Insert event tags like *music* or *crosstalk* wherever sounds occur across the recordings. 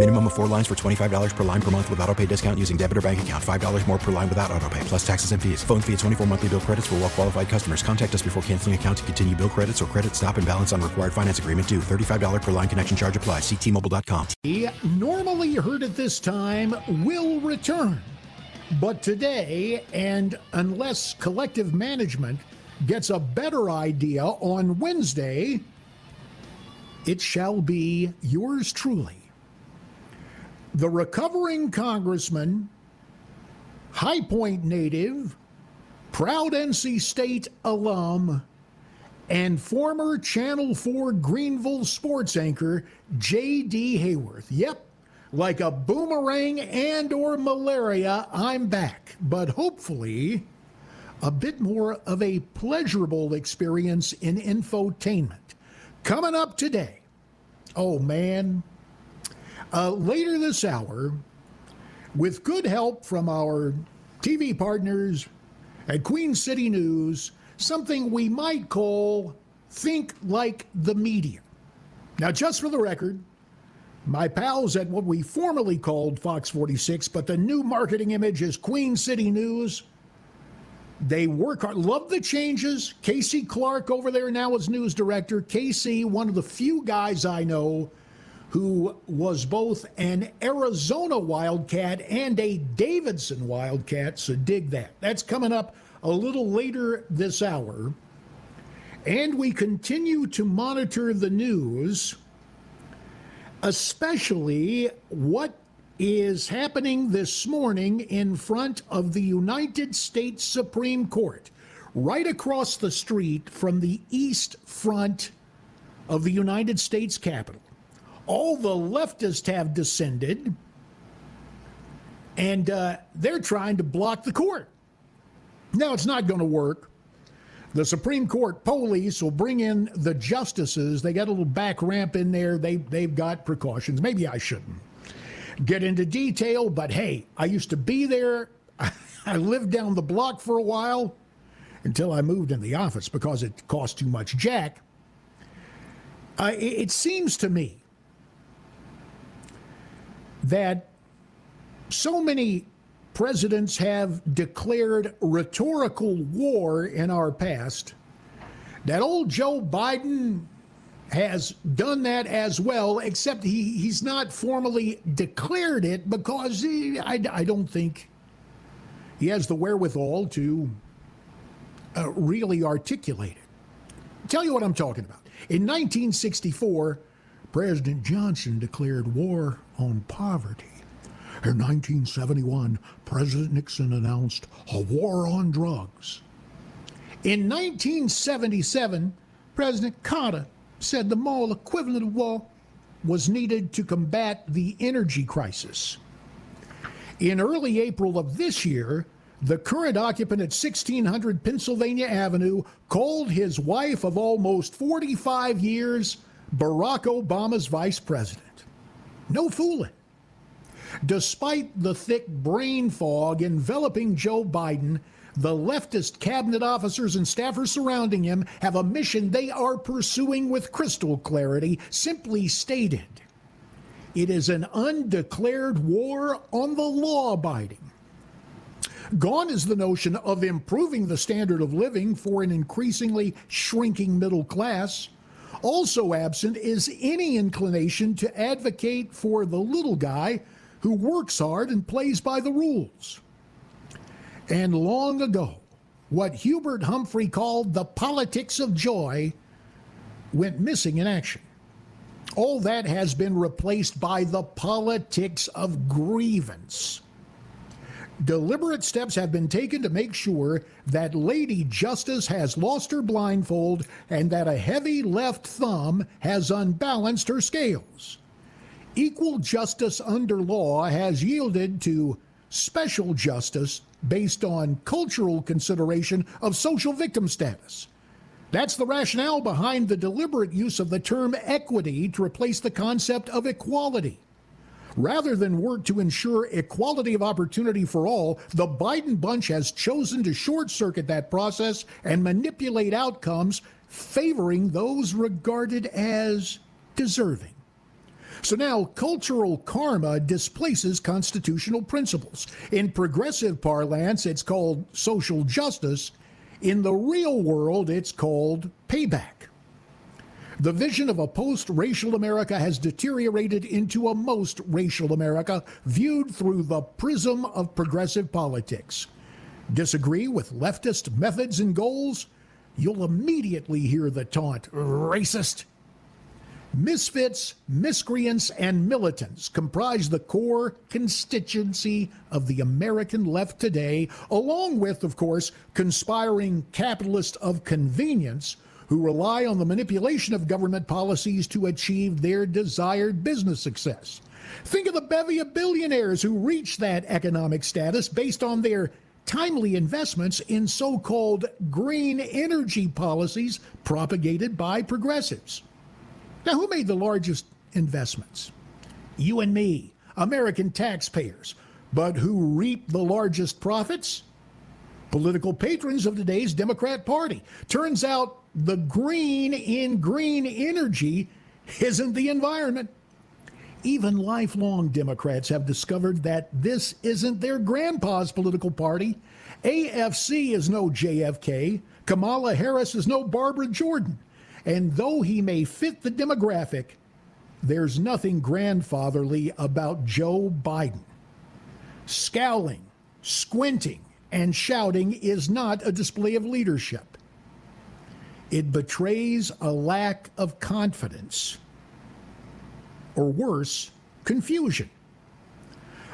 Minimum of four lines for $25 per line per month with auto pay discount using debit or bank account. $5 more per line without auto pay, plus taxes and fees. Phone fee at 24 monthly bill credits for well qualified customers. Contact us before canceling account to continue bill credits or credit stop and balance on required finance agreement due. $35 per line connection charge applies. Ctmobile.com. He normally heard at this time will return. But today, and unless collective management gets a better idea on Wednesday, it shall be yours truly. The recovering congressman, High Point native, proud NC State alum, and former Channel 4 Greenville sports anchor J.D. Hayworth. Yep, like a boomerang and or malaria, I'm back, but hopefully a bit more of a pleasurable experience in infotainment. Coming up today. Oh man. Uh, later this hour, with good help from our TV partners at Queen City News, something we might call Think Like the Media. Now, just for the record, my pals at what we formerly called Fox 46, but the new marketing image is Queen City News. They work hard, love the changes. Casey Clark over there now is news director. Casey, one of the few guys I know who was both an Arizona Wildcat and a Davidson Wildcat. So dig that. That's coming up a little later this hour. And we continue to monitor the news, especially what is happening this morning in front of the United States Supreme Court, right across the street from the east front of the United States Capitol. All the leftists have descended, and uh, they're trying to block the court. Now, it's not going to work. The Supreme Court police will bring in the justices. They got a little back ramp in there. They, they've got precautions. Maybe I shouldn't get into detail, but hey, I used to be there. *laughs* I lived down the block for a while until I moved in the office because it cost too much jack. Uh, it, it seems to me that so many presidents have declared rhetorical war in our past that old Joe Biden has done that as well, except he, he's not formally declared it because he, I, I don't think he has the wherewithal to uh, really articulate it. Tell you what I'm talking about. In 1964, President Johnson declared war on poverty. In 1971, President Nixon announced a war on drugs. In 1977, President Carter said the moral equivalent of war was needed to combat the energy crisis. In early April of this year, the current occupant at 1600 Pennsylvania Avenue called his wife of almost 45 years Barack Obama's vice president. No fooling. Despite the thick brain fog enveloping Joe Biden, the leftist cabinet officers and staffers surrounding him have a mission they are pursuing with crystal clarity. Simply stated, it is an undeclared war on the law abiding. Gone is the notion of improving the standard of living for an increasingly shrinking middle class. Also absent is any inclination to advocate for the little guy who works hard and plays by the rules. And long ago, what Hubert Humphrey called the politics of joy went missing in action. All that has been replaced by the politics of grievance. Deliberate steps have been taken to make sure that Lady Justice has lost her blindfold and that a heavy left thumb has unbalanced her scales. Equal justice under law has yielded to special justice based on cultural consideration of social victim status. That's the rationale behind the deliberate use of the term equity to replace the concept of equality. Rather than work to ensure equality of opportunity for all, the Biden bunch has chosen to short circuit that process and manipulate outcomes favoring those regarded as deserving. So now cultural karma displaces constitutional principles. In progressive parlance, it's called social justice. In the real world, it's called payback. The vision of a post racial America has deteriorated into a most racial America viewed through the prism of progressive politics. Disagree with leftist methods and goals? You'll immediately hear the taunt racist. Misfits, miscreants, and militants comprise the core constituency of the American left today, along with, of course, conspiring capitalists of convenience who rely on the manipulation of government policies to achieve their desired business success. Think of the bevy of billionaires who reach that economic status based on their timely investments in so called green energy policies propagated by progressives. Now, who made the largest investments? You and me, American taxpayers. But who reaped the largest profits? Political patrons of today's Democrat Party. Turns out the green in green energy isn't the environment. Even lifelong Democrats have discovered that this isn't their grandpa's political party. AOC is no JFK. Kamala Harris is no Barbara Jordan. And though he may fit the demographic, there's nothing grandfatherly about Joe Biden. Scowling, squinting, and shouting is not a display of leadership. It betrays a lack of confidence, or worse, confusion.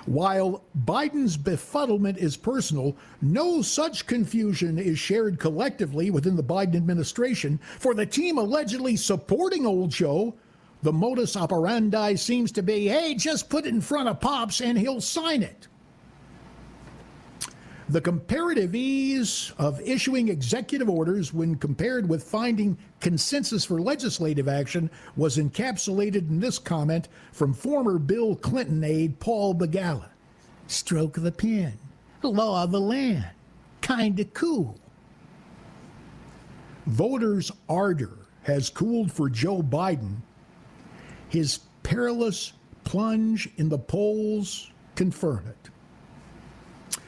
While Biden's befuddlement is personal, no such confusion is shared collectively within the Biden administration. For the team allegedly supporting old Joe, the modus operandi seems to be hey, just put it in front of Pops and he'll sign it. The comparative ease of issuing executive orders when compared with finding consensus for legislative action was encapsulated in this comment from former Bill Clinton aide Paul Begala. Stroke of the pen, law of the land, kinda cool. Voters' ardor has cooled for Joe Biden. His perilous plunge in the polls confirm it.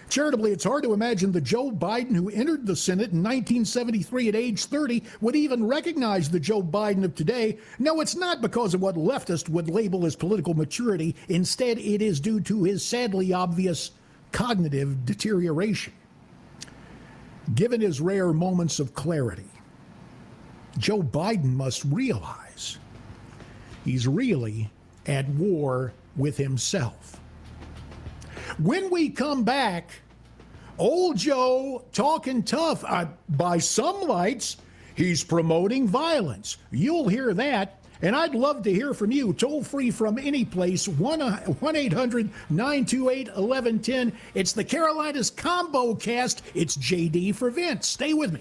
Charitably, it's hard to imagine the Joe Biden who entered the Senate in 1973 at age 30 would even recognize the Joe Biden of today. No, it's not because of what leftists would label as political maturity. Instead, it is due to his sadly obvious cognitive deterioration. Given his rare moments of clarity, Joe Biden must realize he's really at war with himself. When we come back, old Joe talking tough. Uh, by some lights, he's promoting violence. You'll hear that. And I'd love to hear from you. Toll free from any place, 1 800 928 1110. It's the Carolinas Combo Cast. It's JD for Vince. Stay with me.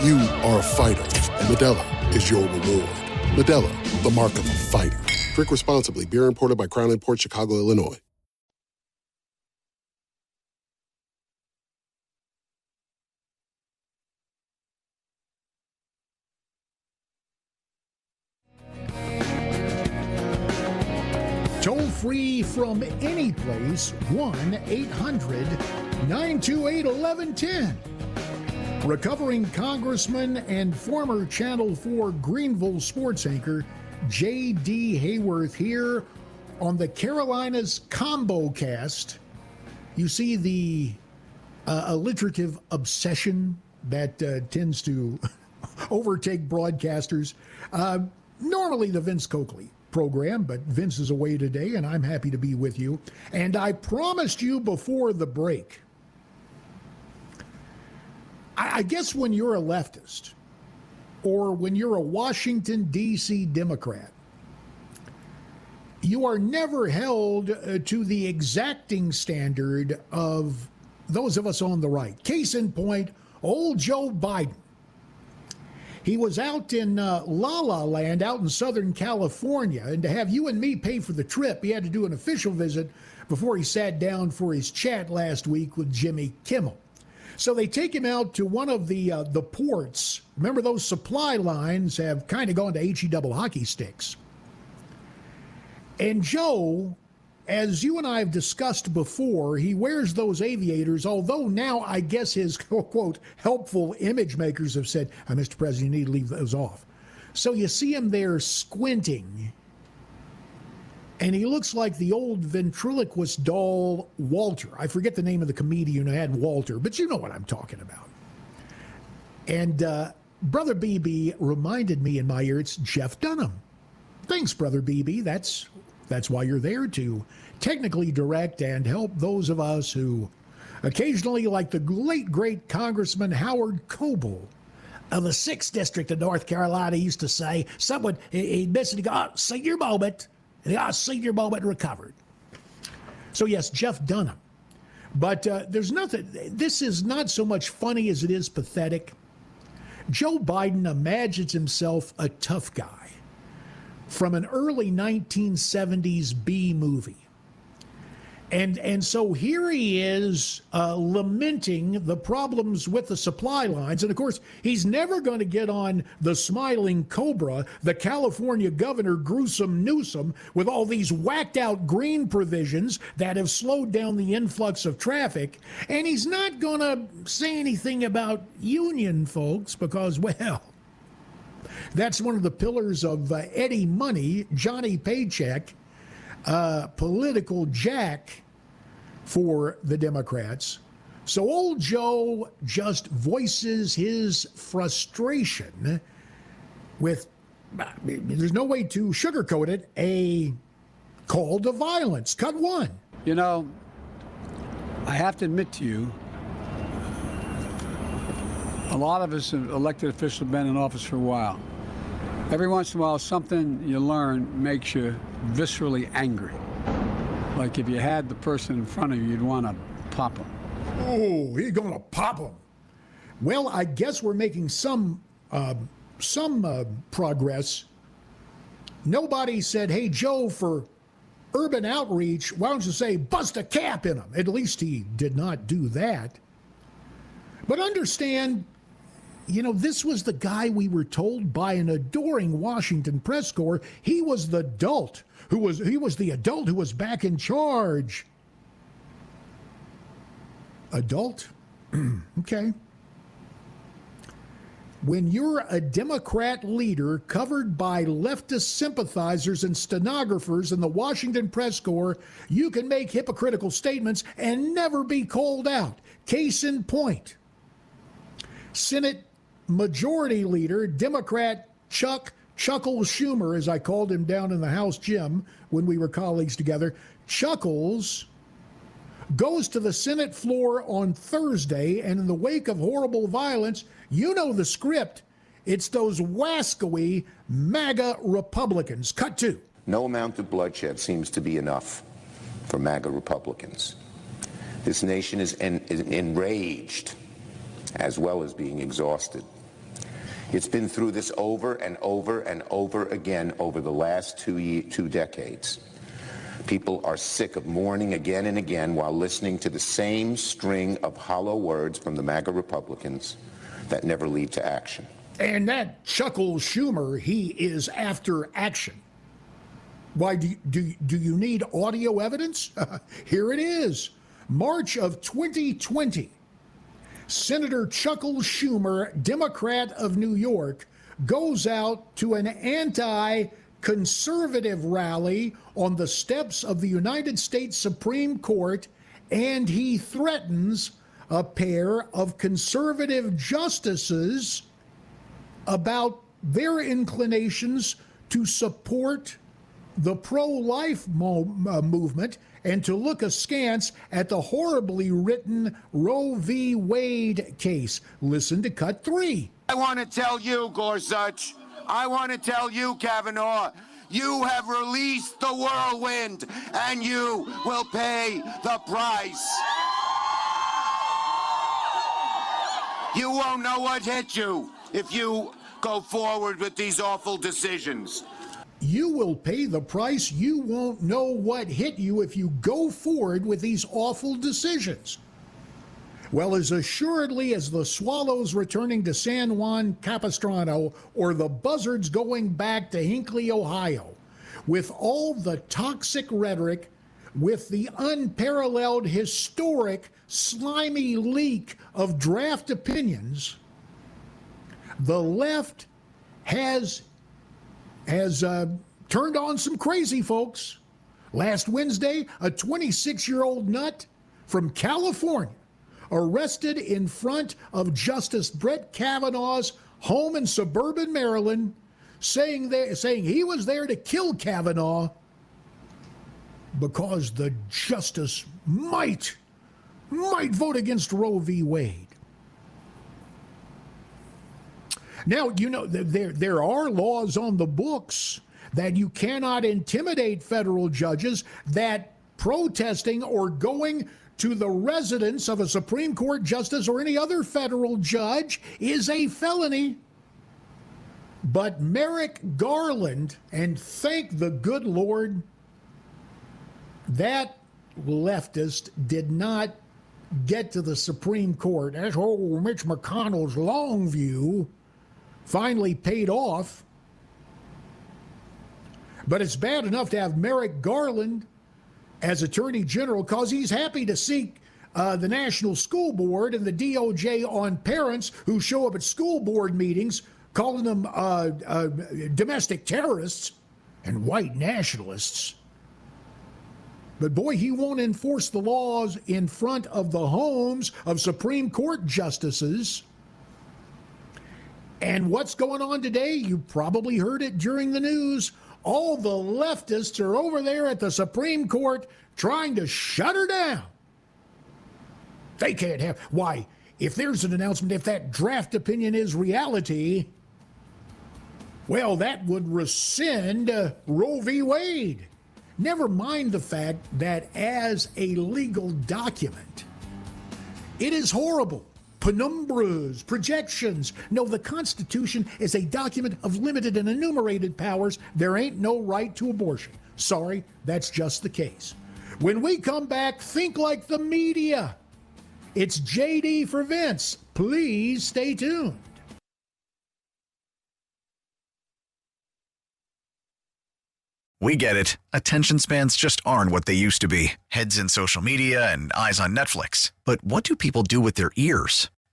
You are a fighter, and Modelo is your reward. Modelo, the mark of a fighter. Drink responsibly. Beer imported by Crown Port Chicago, Illinois. Toll free from any place, 1 800 928 1110. Recovering Congressman and former Channel 4 Greenville sports anchor J.D. Hayworth here on the Carolinas Combo Cast. You see the uh, alliterative obsession that uh, tends to *laughs* overtake broadcasters. Uh, normally, the Vince Coakley program, but Vince is away today, and I'm happy to be with you. And I promised you before the break. I, I guess when you're a leftist or when you're a Washington, D.C. Democrat, you are never held uh, to the exacting standard of those of us on the right. Case in point, old Joe Biden. He was out in uh, La La Land, out in Southern California, and to have you and me pay for the trip, he had to do an official visit before he sat down for his chat last week with Jimmy Kimmel. So they take him out to one of the uh, the ports. Remember, those supply lines have kind of gone to he double hockey sticks. And Joe as you and I have discussed before, he wears those aviators, although now I guess his *laughs* quote, helpful image makers have said, oh, Mr. President, you need to leave those off. So you see him there squinting, and he looks like the old ventriloquist doll Walter. I forget the name of the comedian who had Walter, but you know what I'm talking about. And uh, Brother BB reminded me in my ear, it's Jeff Dunham. Thanks, Brother BB. That's that's why you're there to technically direct and help those of us who occasionally, like the late great Congressman Howard Coble of the 6th District of North Carolina, used to say, someone, he'd miss it, he'd go, oh, senior moment, oh, senior moment recovered. So, yes, Jeff Dunham. But uh, there's nothing, this is not so much funny as it is pathetic. Joe Biden imagines himself a tough guy from an early 1970s B movie. And, and so here he is uh, lamenting the problems with the supply lines. And of course, he's never going to get on the smiling cobra, the California governor, Gruesome Newsom, with all these whacked out green provisions that have slowed down the influx of traffic. And he's not going to say anything about union folks because, *laughs* well, that's one of the pillars of uh, Eddie Money, Johnny Paycheck, uh, political jack for the Democrats. So old Joe just voices his frustration with, there's no way to sugarcoat it, a call to violence. Cut one. You know, I have to admit to you, a lot of us elected officials have been in office for a while. Every once in a while, something you learn makes you viscerally angry. Like if you had the person in front of you, you'd want to pop them. Oh, he's going to pop them. Well, I guess we're making some uh, some uh, progress. Nobody said, "Hey, Joe, for urban outreach, why don't you say bust a cap in him?" At least he did not do that. But understand, you know, this was the guy we were told by an adoring Washington press corps. He was the adult who was he was the adult who was back in charge. Adult? *clears throat* okay. When you're a Democrat leader covered by leftist sympathizers and stenographers in the Washington press corps, you can make hypocritical statements and never be called out. Case in point Senate Majority Leader, Democrat Chuck Chuckles Schumer, as I called him down in the House gym when we were colleagues together, Chuckles goes to the Senate floor on Thursday, and in the wake of horrible violence, you know the script. It's those wascoey MAGA Republicans. Cut to. No amount of bloodshed seems to be enough for MAGA Republicans. This nation is, en- is enraged as well as being exhausted. It's been through this over and over and over again over the last two, ye- two decades. People are sick of mourning again and again while listening to the same string of hollow words from the MAGA Republicans that never lead to action. And that Chuckles Schumer, he is after action. Why do you, do, do you need audio evidence? *laughs* Here it is. March of 2020. Senator Chuckle Schumer, Democrat of New York, goes out to an anti conservative rally on the steps of the United States Supreme Court, and he threatens a pair of conservative justices about their inclinations to support the pro life mo- uh, movement and to look askance at the horribly written Roe v. Wade case. Listen to cut three. I want to tell you, Gorsuch, I want to tell you, Kavanaugh, you have released the whirlwind and you will pay the price. You won't know what hit you if you go forward with these awful decisions. You will pay the price. You won't know what hit you if you go forward with these awful decisions. Well, as assuredly as the Swallows returning to San Juan Capistrano or the Buzzards going back to Hinckley, Ohio, with all the toxic rhetoric, with the unparalleled historic slimy leak of draft opinions, the left has has uh, turned on some crazy folks. Last Wednesday, a 26 year old nut from California arrested in front of Justice Brett Kavanaugh's home in suburban Maryland, saying, that, saying he was there to kill Kavanaugh because the justice might, might vote against Roe v. Wade. Now, you know, there, there are laws on the books that you cannot intimidate federal judges, that protesting or going to the residence of a Supreme Court justice or any other federal judge is a felony. But Merrick Garland, and thank the good Lord, that leftist did not get to the Supreme Court. That's old Mitch McConnell's long view finally paid off. But it's bad enough to have Merrick Garland as Attorney General because he's happy to seek uh, the National School Board and the DOJ on parents who show up at school board meetings calling them uh, uh, domestic terrorists and white nationalists. But boy, he won't enforce the laws in front of the homes of Supreme Court justices. And what's going on today? You probably heard it during the news. All the leftists are over there at the Supreme Court trying to shut her down. They can't have. Why? If there's an announcement, if that draft opinion is reality, well, that would rescind uh, Roe v. Wade. Never mind the fact that as a legal document, it is horrible. Penumbras, projections. No, the Constitution is a document of limited and enumerated powers. There ain't no right to abortion. Sorry, that's just the case. When we come back, think like the media. It's JD for Vince. Please stay tuned. We get it. Attention spans just aren't what they used to be heads in social media and eyes on Netflix. But what do people do with their ears?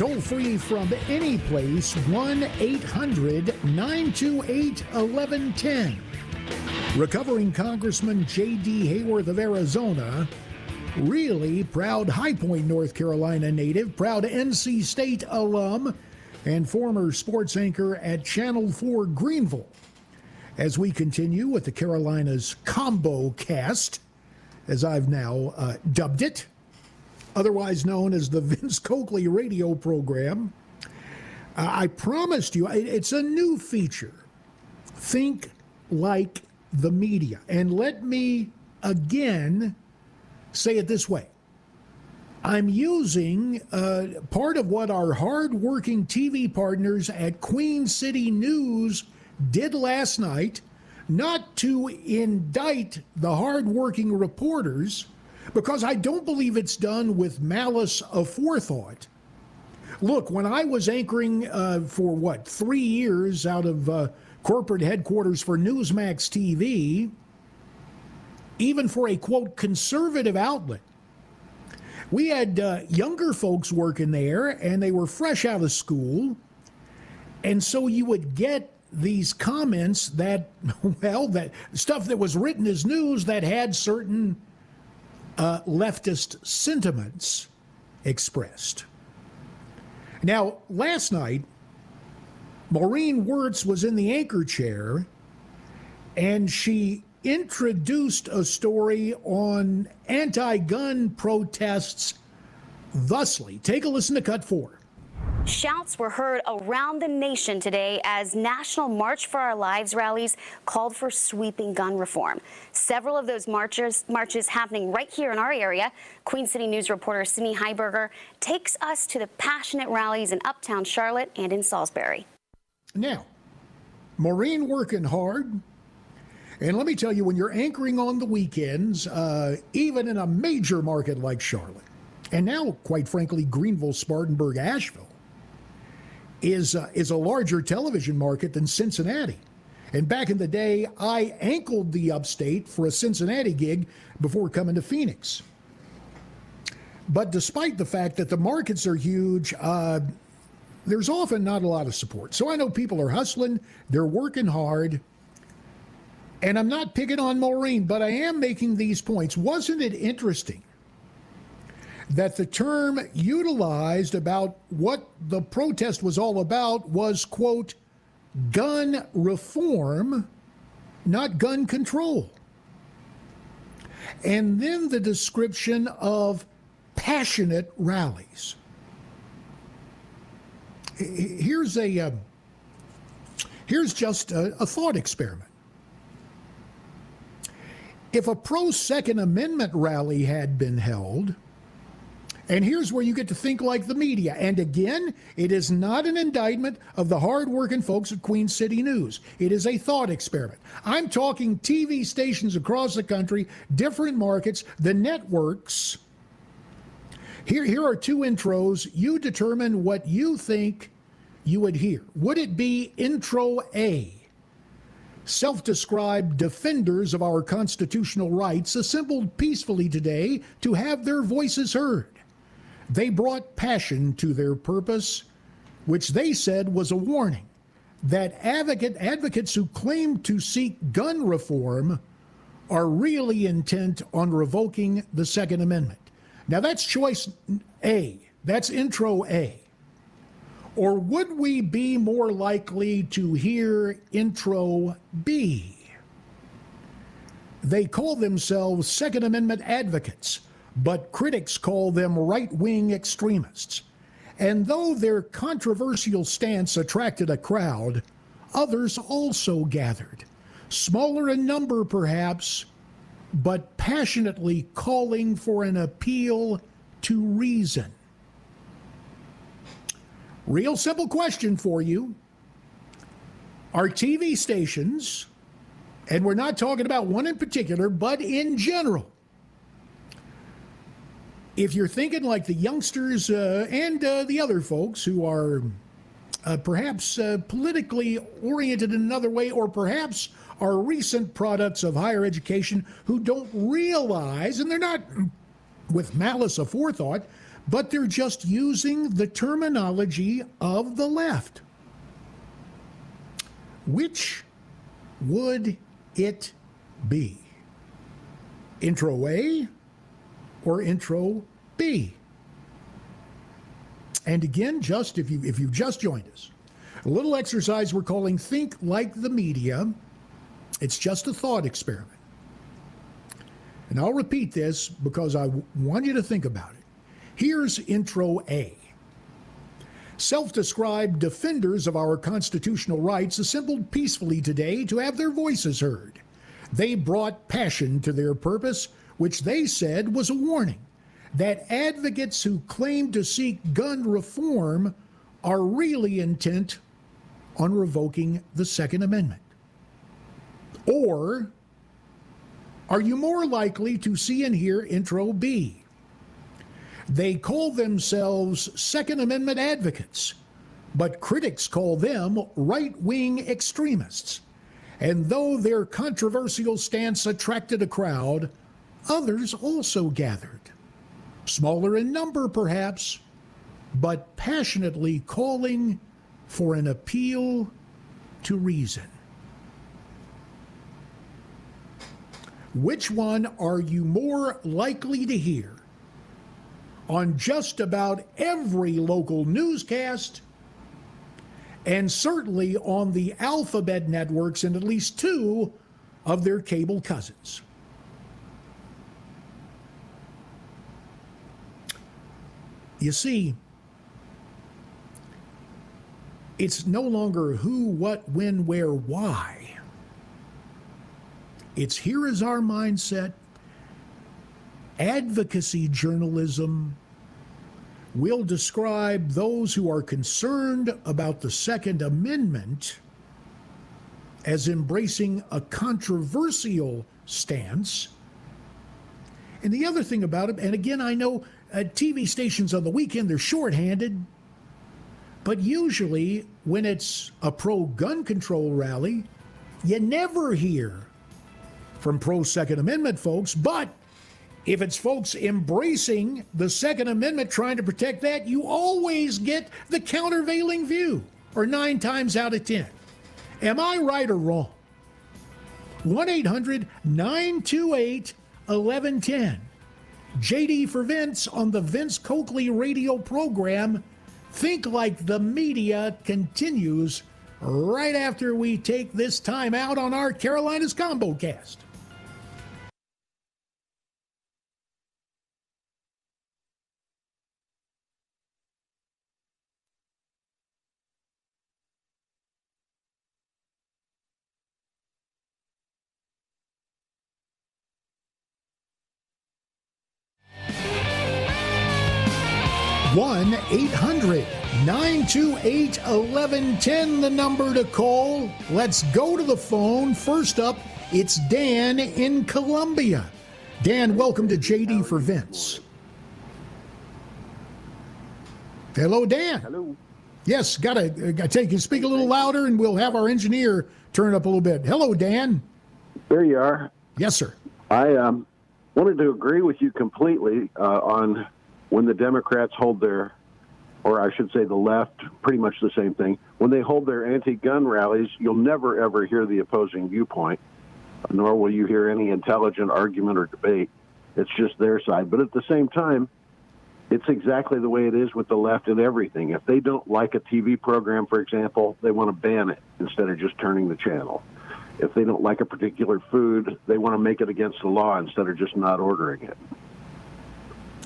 Toll free from any place, 1 800 928 1110. Recovering Congressman J.D. Hayworth of Arizona, really proud High Point, North Carolina native, proud NC State alum, and former sports anchor at Channel 4 Greenville. As we continue with the Carolinas Combo Cast, as I've now uh, dubbed it, otherwise known as the Vince *laughs* Coakley radio program. Uh, I promised you, it's a new feature. Think like the media. And let me again say it this way I'm using uh, part of what our hardworking TV partners at Queen City News did last night, not to indict the hardworking reporters because I don't believe it's done with malice aforethought. Look, when I was anchoring uh, for what, three years out of uh, corporate headquarters for Newsmax TV, even for a quote conservative outlet, we had uh, younger folks working there and they were fresh out of school. And so you would get these comments that, *laughs* well, that stuff that was written as news that had certain uh, leftist sentiments expressed. Now, last night, Maureen Wirtz was in the anchor chair and she introduced a story on anti gun protests thusly. Take a listen to cut four. Shouts were heard around the nation today as National March for Our Lives rallies called for sweeping gun reform. Several of those marches, marches happening right here in our area. Queen City News reporter Sydney Heiberger takes us to the passionate rallies in uptown Charlotte and in Salisbury. Now, Maureen working hard. And let me tell you, when you're anchoring on the weekends, uh, even in a major market like Charlotte, and now, quite frankly, Greenville, Spartanburg, Asheville, is uh, is a larger television market than Cincinnati. And back in the day, I ankled the upstate for a Cincinnati gig before coming to Phoenix. But despite the fact that the markets are huge, uh, there's often not a lot of support. So I know people are hustling, they're working hard. And I'm not picking on Maureen, but I am making these points. Wasn't it interesting that the term utilized about what the protest was all about was, quote, gun reform, not gun control. And then the description of passionate rallies. Here's a uh, here's just a, a thought experiment. If a pro Second Amendment rally had been held, and here's where you get to think like the media. And again, it is not an indictment of the hardworking folks at Queen City News. It is a thought experiment. I'm talking TV stations across the country, different markets, the networks. Here, here are two intros. You determine what you think you would hear. Would it be intro A? Self described defenders of our constitutional rights assembled peacefully today to have their voices heard. They brought passion to their purpose, which they said was a warning that advocate, advocates who claim to seek gun reform are really intent on revoking the Second Amendment. Now, that's choice A, that's intro A. Or would we be more likely to hear intro B? They call themselves Second Amendment advocates, but critics call them right wing extremists. And though their controversial stance attracted a crowd, others also gathered, smaller in number perhaps, but passionately calling for an appeal to reason. Real simple question for you. Are TV stations, and we're not talking about one in particular, but in general, if you're thinking like the youngsters uh, and uh, the other folks who are uh, perhaps uh, politically oriented in another way, or perhaps are recent products of higher education who don't realize, and they're not with malice aforethought, but they're just using the terminology of the left. Which would it be? Intro A or intro B? And again, just if you if you've just joined us, a little exercise we're calling Think Like the Media. It's just a thought experiment. And I'll repeat this because I want you to think about it. Here's intro A. Self described defenders of our constitutional rights assembled peacefully today to have their voices heard. They brought passion to their purpose, which they said was a warning that advocates who claim to seek gun reform are really intent on revoking the Second Amendment. Or are you more likely to see and hear intro B? They call themselves Second Amendment advocates, but critics call them right wing extremists. And though their controversial stance attracted a crowd, others also gathered. Smaller in number, perhaps, but passionately calling for an appeal to reason. Which one are you more likely to hear on just about every local newscast and certainly on the alphabet networks and at least two of their cable cousins? You see, it's no longer who, what, when, where, why. It's here is our mindset. Advocacy journalism will describe those who are concerned about the Second Amendment as embracing a controversial stance. And the other thing about it, and again, I know uh, TV stations on the weekend, they're shorthanded. But usually, when it's a pro gun control rally, you never hear from pro Second Amendment folks. But if it's folks embracing the Second Amendment, trying to protect that, you always get the countervailing view, or nine times out of ten. Am I right or wrong? 1 800 928 1110. JD for Vince on the Vince Coakley radio program. Think Like the Media continues right after we take this time out on our Carolinas Combo Cast. One eight hundred 928 1110, the number to call. Let's go to the phone. First up, it's Dan in Columbia. Dan, welcome to JD for Vince. Hello, Dan. Hello. Yes, gotta, gotta take you speak a little louder, and we'll have our engineer turn it up a little bit. Hello, Dan. There you are. Yes, sir. I um, wanted to agree with you completely uh, on when the Democrats hold their, or I should say the left, pretty much the same thing, when they hold their anti gun rallies, you'll never ever hear the opposing viewpoint, nor will you hear any intelligent argument or debate. It's just their side. But at the same time, it's exactly the way it is with the left and everything. If they don't like a TV program, for example, they want to ban it instead of just turning the channel. if they don't like a particular food, they want to make it against the law instead of just not ordering it.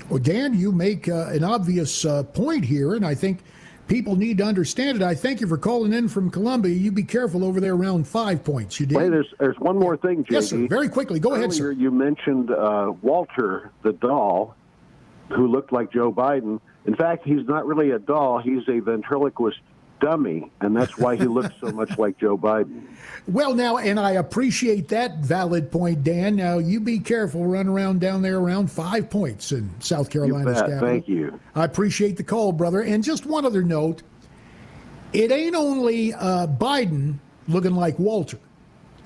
Well, Dan, you make uh, an obvious uh, point here, and I think people need to understand it. I thank you for calling in from Columbia. You be careful over there around five points. You did. Wait, there's there's one more thing, JD. Yes, sir. Very quickly. Go Earlier, ahead, sir. You mentioned uh, Walter, the doll, who looked like Joe Biden. In fact, he's not really a doll. He's a ventriloquist dummy, and that's why he looks so much like Joe Biden. Well, now, and I appreciate that valid point, Dan. Now, you be careful. Run around down there around five points in South Carolina's capital. Thank you. I appreciate the call, brother. And just one other note it ain't only uh, Biden looking like Walter.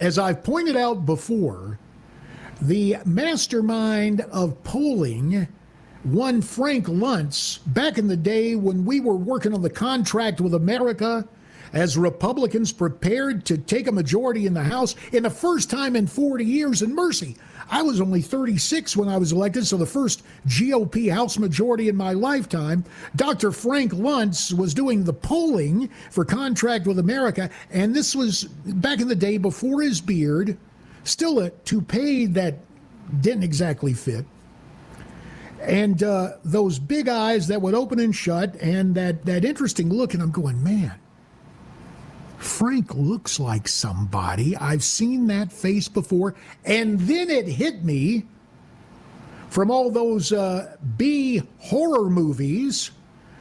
As I've pointed out before, the mastermind of polling one Frank Luntz back in the day when we were working on the contract with America as Republicans prepared to take a majority in the House in the first time in 40 years. And mercy, I was only 36 when I was elected, so the first GOP House majority in my lifetime. Dr. Frank Luntz was doing the polling for Contract with America, and this was back in the day before his beard, still a toupee that didn't exactly fit and uh, those big eyes that would open and shut, and that that interesting look, and I'm going, man. Frank looks like somebody. I've seen that face before. And then it hit me from all those uh, B horror movies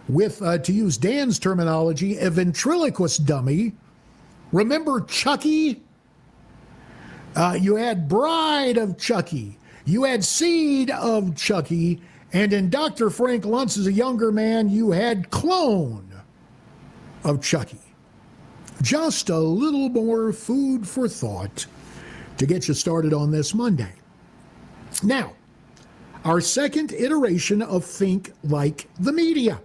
with, uh, to use Dan's terminology, a ventriloquist dummy. Remember Chucky? Uh, you had Bride of Chucky. You had Seed of Chucky. And in Dr. Frank Luntz, as a younger man, you had Clone of Chucky. Just a little more food for thought to get you started on this Monday. Now, our second iteration of Think Like the Media.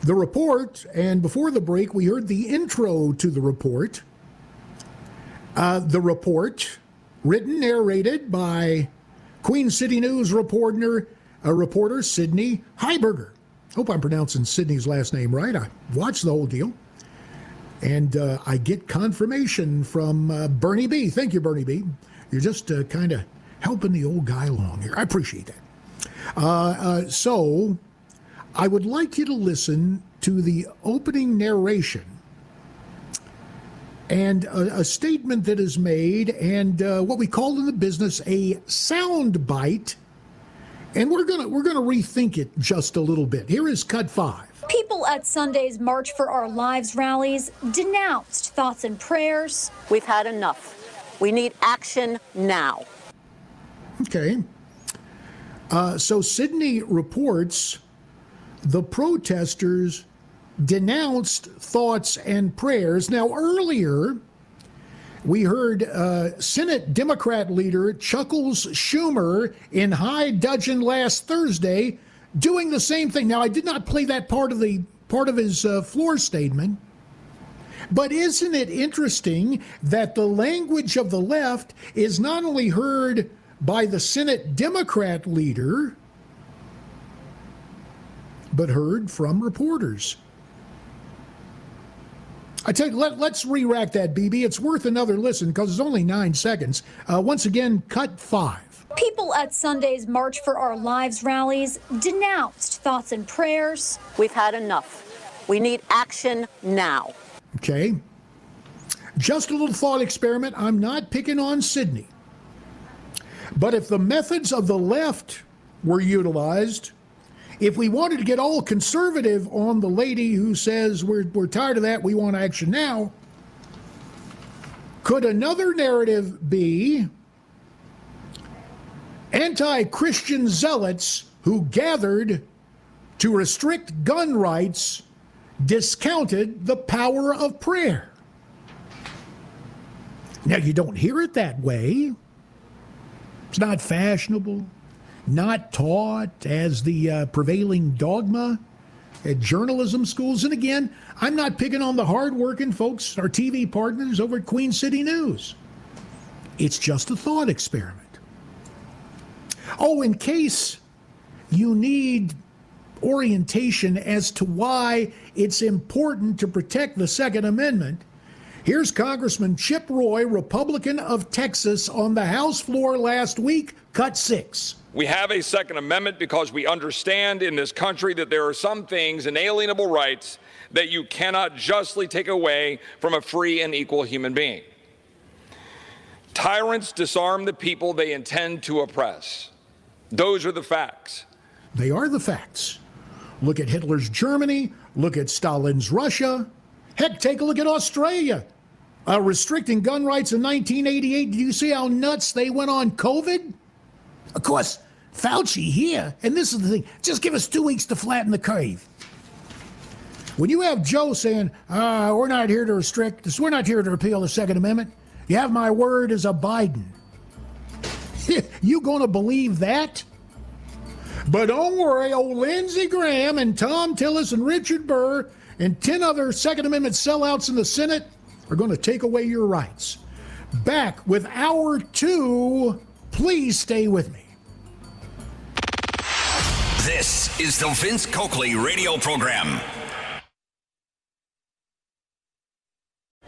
The report, and before the break, we heard the intro to the report. Uh, the report, written, narrated by Queen City News reporter, uh, reporter Sydney Heiberger. Hope I'm pronouncing Sydney's last name right. I watched the whole deal. And uh, I get confirmation from uh, Bernie B. Thank you, Bernie B. You're just uh, kind of helping the old guy along here. I appreciate that. Uh, so I would like you to listen to the opening narration and a, a statement that is made, and uh, what we call in the business a sound bite. And we're gonna we're gonna rethink it just a little bit. Here is cut five. People at Sunday's March for Our Lives rallies denounced thoughts and prayers. We've had enough. We need action now. Okay. Uh, so Sydney reports the protesters denounced thoughts and prayers. Now, earlier, we heard uh, Senate Democrat leader Chuckles Schumer in high dudgeon last Thursday doing the same thing. Now, I did not play that part of the part of his uh, floor statement. But isn't it interesting that the language of the left is not only heard by the Senate Democrat leader, but heard from reporters? I tell you, let, us re-rack that, BB. It's worth another listen because it's only nine seconds. Uh, once again, cut five. People at Sunday's March for Our Lives rallies denounced thoughts and prayers. We've had enough. We need action now. Okay. Just a little thought experiment. I'm not picking on Sydney. But if the methods of the left were utilized, if we wanted to get all conservative on the lady who says we're, we're tired of that, we want action now, could another narrative be anti Christian zealots who gathered to restrict gun rights discounted the power of prayer? Now, you don't hear it that way. It's not fashionable not taught as the uh, prevailing dogma at journalism schools. And again, I'm not picking on the hardworking folks, our TV partners over at Queen City News. It's just a thought experiment. Oh, in case you need orientation as to why it's important to protect the Second Amendment, Here's Congressman Chip Roy, Republican of Texas, on the House floor last week, cut six. We have a Second Amendment because we understand in this country that there are some things, inalienable rights, that you cannot justly take away from a free and equal human being. Tyrants disarm the people they intend to oppress. Those are the facts. They are the facts. Look at Hitler's Germany, look at Stalin's Russia. Heck, take a look at Australia uh, restricting gun rights in 1988. Do you see how nuts they went on COVID? Of course, Fauci here, and this is the thing just give us two weeks to flatten the curve. When you have Joe saying, uh, we're not here to restrict this, we're not here to repeal the Second Amendment, you have my word as a Biden. *laughs* you going to believe that? But don't worry, old Lindsey Graham and Thom Tillis and Richard Burr and 10 other Second Amendment sellouts in the Senate are going to take away your rights. Back with hour two. Please stay with me. This is the Vince Coakley radio program.